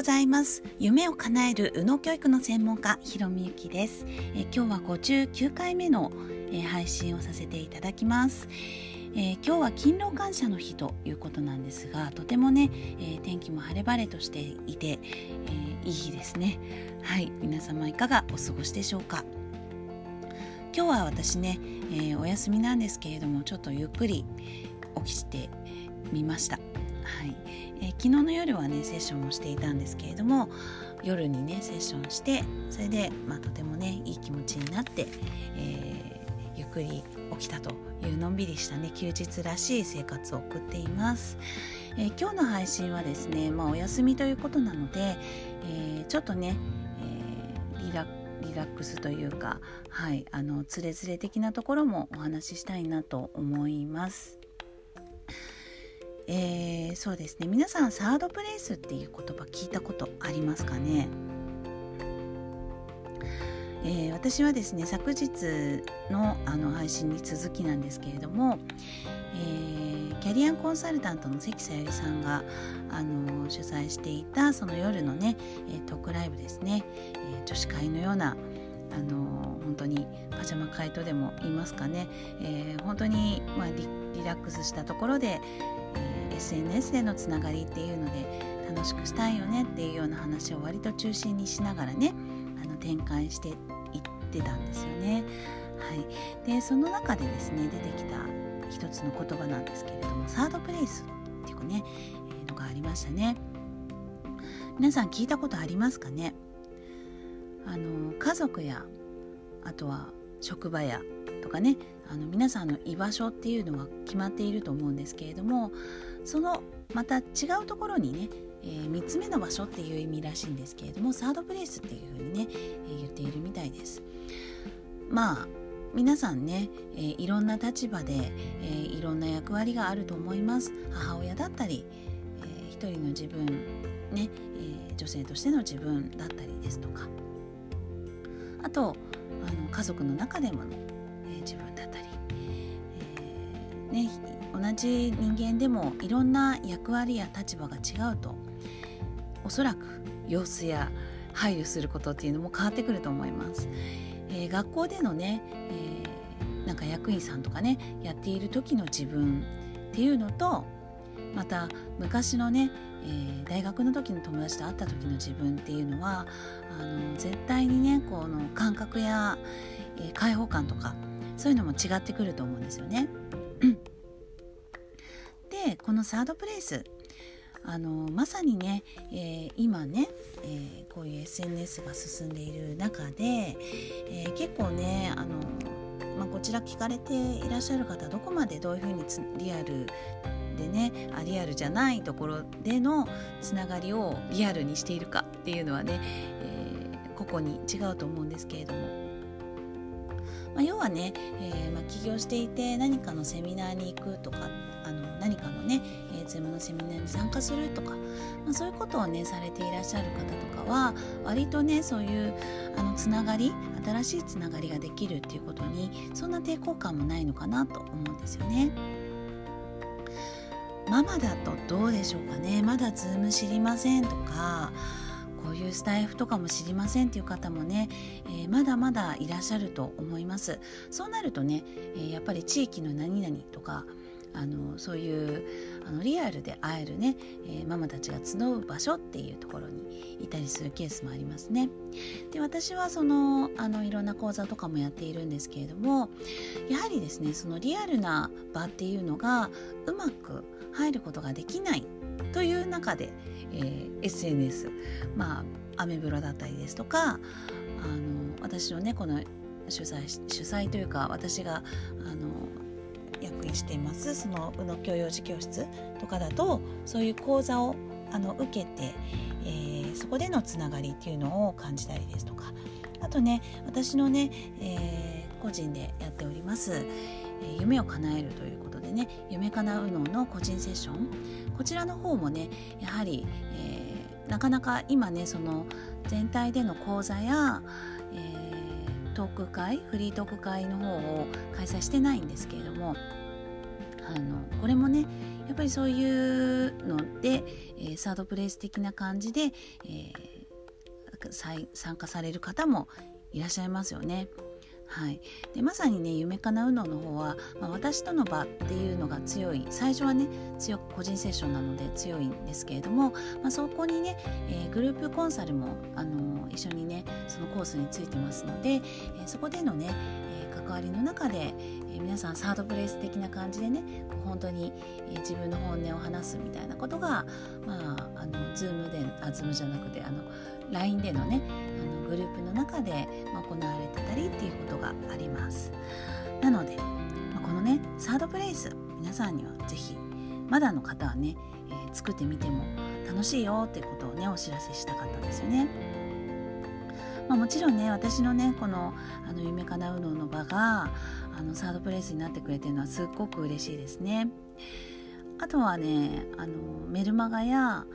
ございます。夢を叶える右脳教育の専門家ひろみゆきです。え今日は59回目のえ配信をさせていただきます。えー、今日は勤労感謝の日ということなんですがとてもね、えー、天気も晴れ晴れとしていて、えー、いい日ですね。はい。皆様いかがお過ごしでしょうか。今日は私ね、えお休みなんですけれどもちょっとゆっくり起きてみました。はいえー、昨日の夜はねセッションをしていたんですけれども夜にねセッションしてそれで、まあ、とてもねいい気持ちになって、えー、ゆっくり起きたというのんびりしたね休日らしい生活を送っています、えー、今日の配信はですね、まあ、お休みということなので、えちょっとね、えリラリラックスというか、はい、あのつれづれ的なところもお話ししたいなと思います。えー、そうですね。皆さんサードプレイスっていう言葉聞いたことありますかね、えー、私はですね昨日のあの配信に続きなんですけれども、えー、キャリアンコンサルタントの関さゆりさんがあの主催していたその夜のねトークライブですね、え女子会のようなあの本当にパジャマ会とでも言いますかね、えー、本当に、まあ、リラックスしたところで、SNS でのつながりっていうので楽しくしたいよねっていうような話を割と中心にしながらねあの展開していってたんですよね。はい、でその中でですね出てきた一つの言葉なんですけれどもサードプレイスっていうかね、えー、のがありましたね。皆さん聞いたことありますかね？あの家族やあとは職場やとかねあの皆さんの居場所っていうのは決まっていると思うんですけれどもそのまた違うところにね、えー、3つ目の場所っていう意味らしいんですけれどもサードプレイスっていうふうにね、えー、言っているみたいです。まあ皆さんね、えー、いろんな立場で、えー、いろんな役割があると思います母親だったり、えー、一人の自分ね、え女性としての自分だったりですとかあとあの家族の中でも、えね、同じ人間でもいろんな役割や立場が違うとおそらく様子や配慮することっていうのも変わってくると思います。えー、学校でのね、えー、なんか役員さんとかねやっている時の自分っていうのとまた昔のね、えー、大学の時の友達と会った時の自分っていうのはあの絶対にねこの感覚や、えー、開放感とかそういうのも違ってくると思うんですよね。でこのサードプレイスあのまさにね、えー、今ね、えー、こういう SNS が進んでいる中で、えー、結構ねあの、まあ、こちら聞かれていらっしゃる方どこまでどういうふうにリアルでねあリアルじゃないところでのつながりをリアルにしているかっていうのはね、え、個々に違うと思うんですけれども。まあ、要はね、えーまあ、起業していて何かのセミナーに行くとかあの何かのね、えー、ズームのセミナーに参加するとか、まあ、そういうことをねされていらっしゃる方とかは割とねそういうあのつながり新しいつながりができるっていうことにそんな抵抗感もないのかなと思うんですよね。ママだとどうでしょうかねまだズーム知りませんとかこういうスタイフとかも知りませんっていう方もね、えー、まだまだいらっしゃると思いますそうなるとね、えー、やっぱり地域の何々とかあのそういうあのリアルで会えるね、えー、ママたちが集う場所っていうところにいたりするケースもありますね。で私はそのあのいろんな講座とかもやっているんですけれどもやはりですねそのリアルな場っていうのがうまく入ることができないという中で、えー、SNS まあアメブロだったりですとかあの私のねこの主催主催というか私があの役員していますその宇野教養児教室とかだとそういう講座をあの受けて、えー、そこでのつながりっていうのを感じたりですとかあとね私のね、えー、個人でやっております、え、夢を叶えるということでね夢かなうのの個人セッションこちらの方もねやはり、えー、なかなか今ねその全体での講座や、えートーク会フリートーク会の方を開催してないんですけれどもあのこれもねやっぱりそういうので、えー、サードプレイス的な感じで、えー、参加される方もいらっしゃいますよね。はい、でまさにね夢かなうのの方は、まあ、私との場っていうのが強い。最初はね強く個人セッションなので強いんですけれども、まあ、そこにね、えー、グループコンサルも、あのー、一緒にねそのコースについてますので、えー、そこでのね、え関わりの中で、え皆さんサードプレイス的な感じでね本当に、え自分の本音を話すみたいなことが、まあ、あの Zoom であ Zoom じゃなくてあの LINE でのねあのグループの中で、ま行われてたりっていうことがありますなので、まこのねサードプレイス皆さんには是非まだの方はね、えー、作ってみても楽しいよっていうことをねお知らせしたかったんですよね。まあ、もちろんね私のねこのあの夢かなうのの場があのサードプレイスになってくれてるのはすっごく嬉しいですね。あとはねあのメルマガや、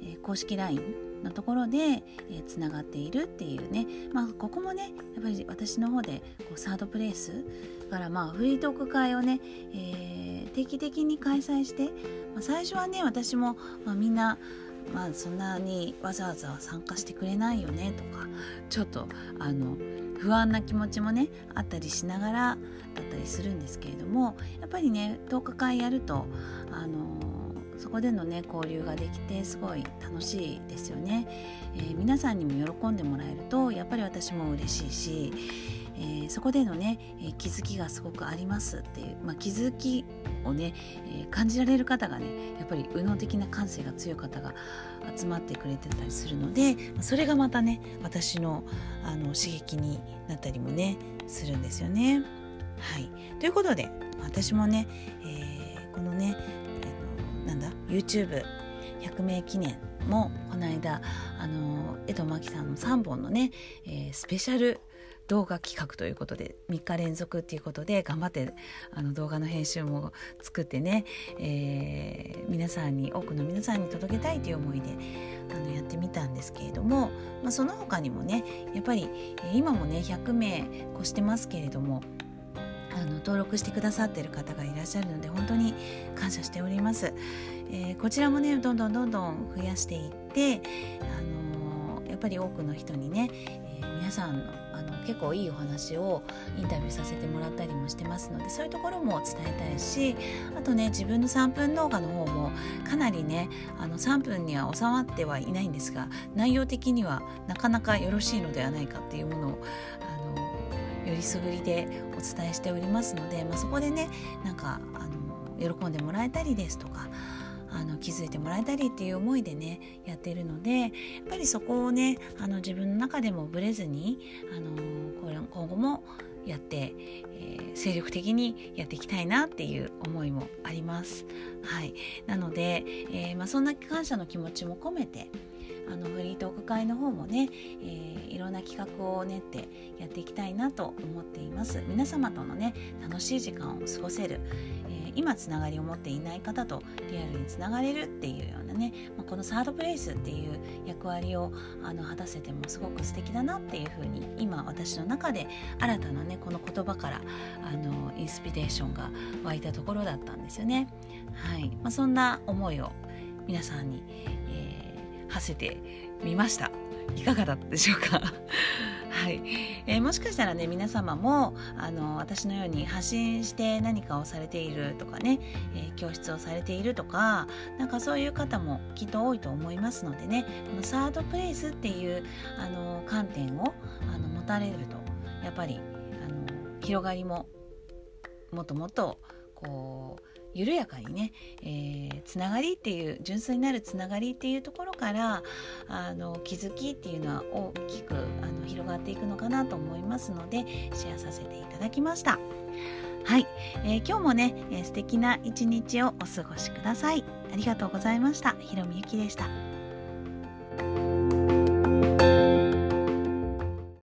えー、公式 LINE のところで、えー、つながっているっていうね、まあ、ここもねやっぱり私の方でこうサードプレイスからまあフリートーク会をね、えー、定期的に開催して、まあ、最初はね私も、まあ、みんなまあそんなにわざわざ参加してくれないよねとかちょっとあの不安な気持ちもねあったりしながらだったりするんですけれどもやっぱりね10日間やるとあのそこでのね交流ができてすごい楽しいですよね、えー、皆さんにも喜んでもらえるとやっぱり私も嬉しいし、えー、そこでのね、え気づきがすごくありますっていう、まあ、気づきをね、え感じられる方がねやっぱり右脳的な感性が強い方が集まってくれてたりするのでそれがまたね私のあの刺激になったりもねするんですよね。はい、ということで私もね、えー、このねなんだ？YouTube100 名記念もこの間あの江戸真紀さんの3本のね、えー、スペシャル動画企画ということで3日連続っていうことで頑張ってあの動画の編集も作ってね、えー、皆さんに多くの皆さんに届けたいという思いであのやってみたんですけれども、まあ、その他にもねやっぱり、今もね100名越してますけれどもあの登録してくださっている方がいらっしゃるので本当に感謝しております、えー、こちらもねどんどんどんどん増やしていって、あのー、やっぱり多くの人にね、えー、皆さんのあの結構いいお話をインタビューさせてもらったりもしてますのでそういうところも伝えたいしあとね自分の3分動画の方もかなりねあの3分には収まってはいないんですが内容的にはなかなかよろしいのではないかっていうものをあのよりすぐりでお伝えしておりますので、まあ、そこでねなんかあの喜んでもらえたりですとかあの気づいてもらえたりっていう思いでねやってるのでやっぱりそこをねあの自分の中でもぶれずにあの今後もやって、えー、精力的にやっていきたいなっていう思いもあります。はい、なので、えー、まあ、そんな感謝の気持ちも込めてあのフリートーク会の方もね、えー、いろんな企画を練ってやっていきたいなと思っています皆様とのね楽しい時間を過ごせる、えー、今つながりを持っていない方とリアルにつながれるっていうようなね、まあ、このサードプレイスっていう役割をあの果たせてもすごく素敵だなっていうふうに今私の中で新たなねこの言葉からあのインスピレーションが湧いたところだったんですよね。はいまあ、そんな思いを皆さんに、馳せてみました。いかがだったでしょうか？はい、えー、もしかしたらね皆様もあの私のように発信して何かをされているとかね、えー、教室をされているとかなんかそういう方もきっと多いと思いますのでねこのサードプレイスっていうあの観点をあの持たれるとやっぱりあの広がりももっともっとこう緩やかにね、えー、つながりっていう純粋になるつながりっていうところからあの気づきっていうのは大きくあの広がっていくのかなと思いますのでシェアさせていただきました。はい、えー、今日もね、えー、素敵な一日をお過ごしください。ありがとうございました。ひろみゆきでした。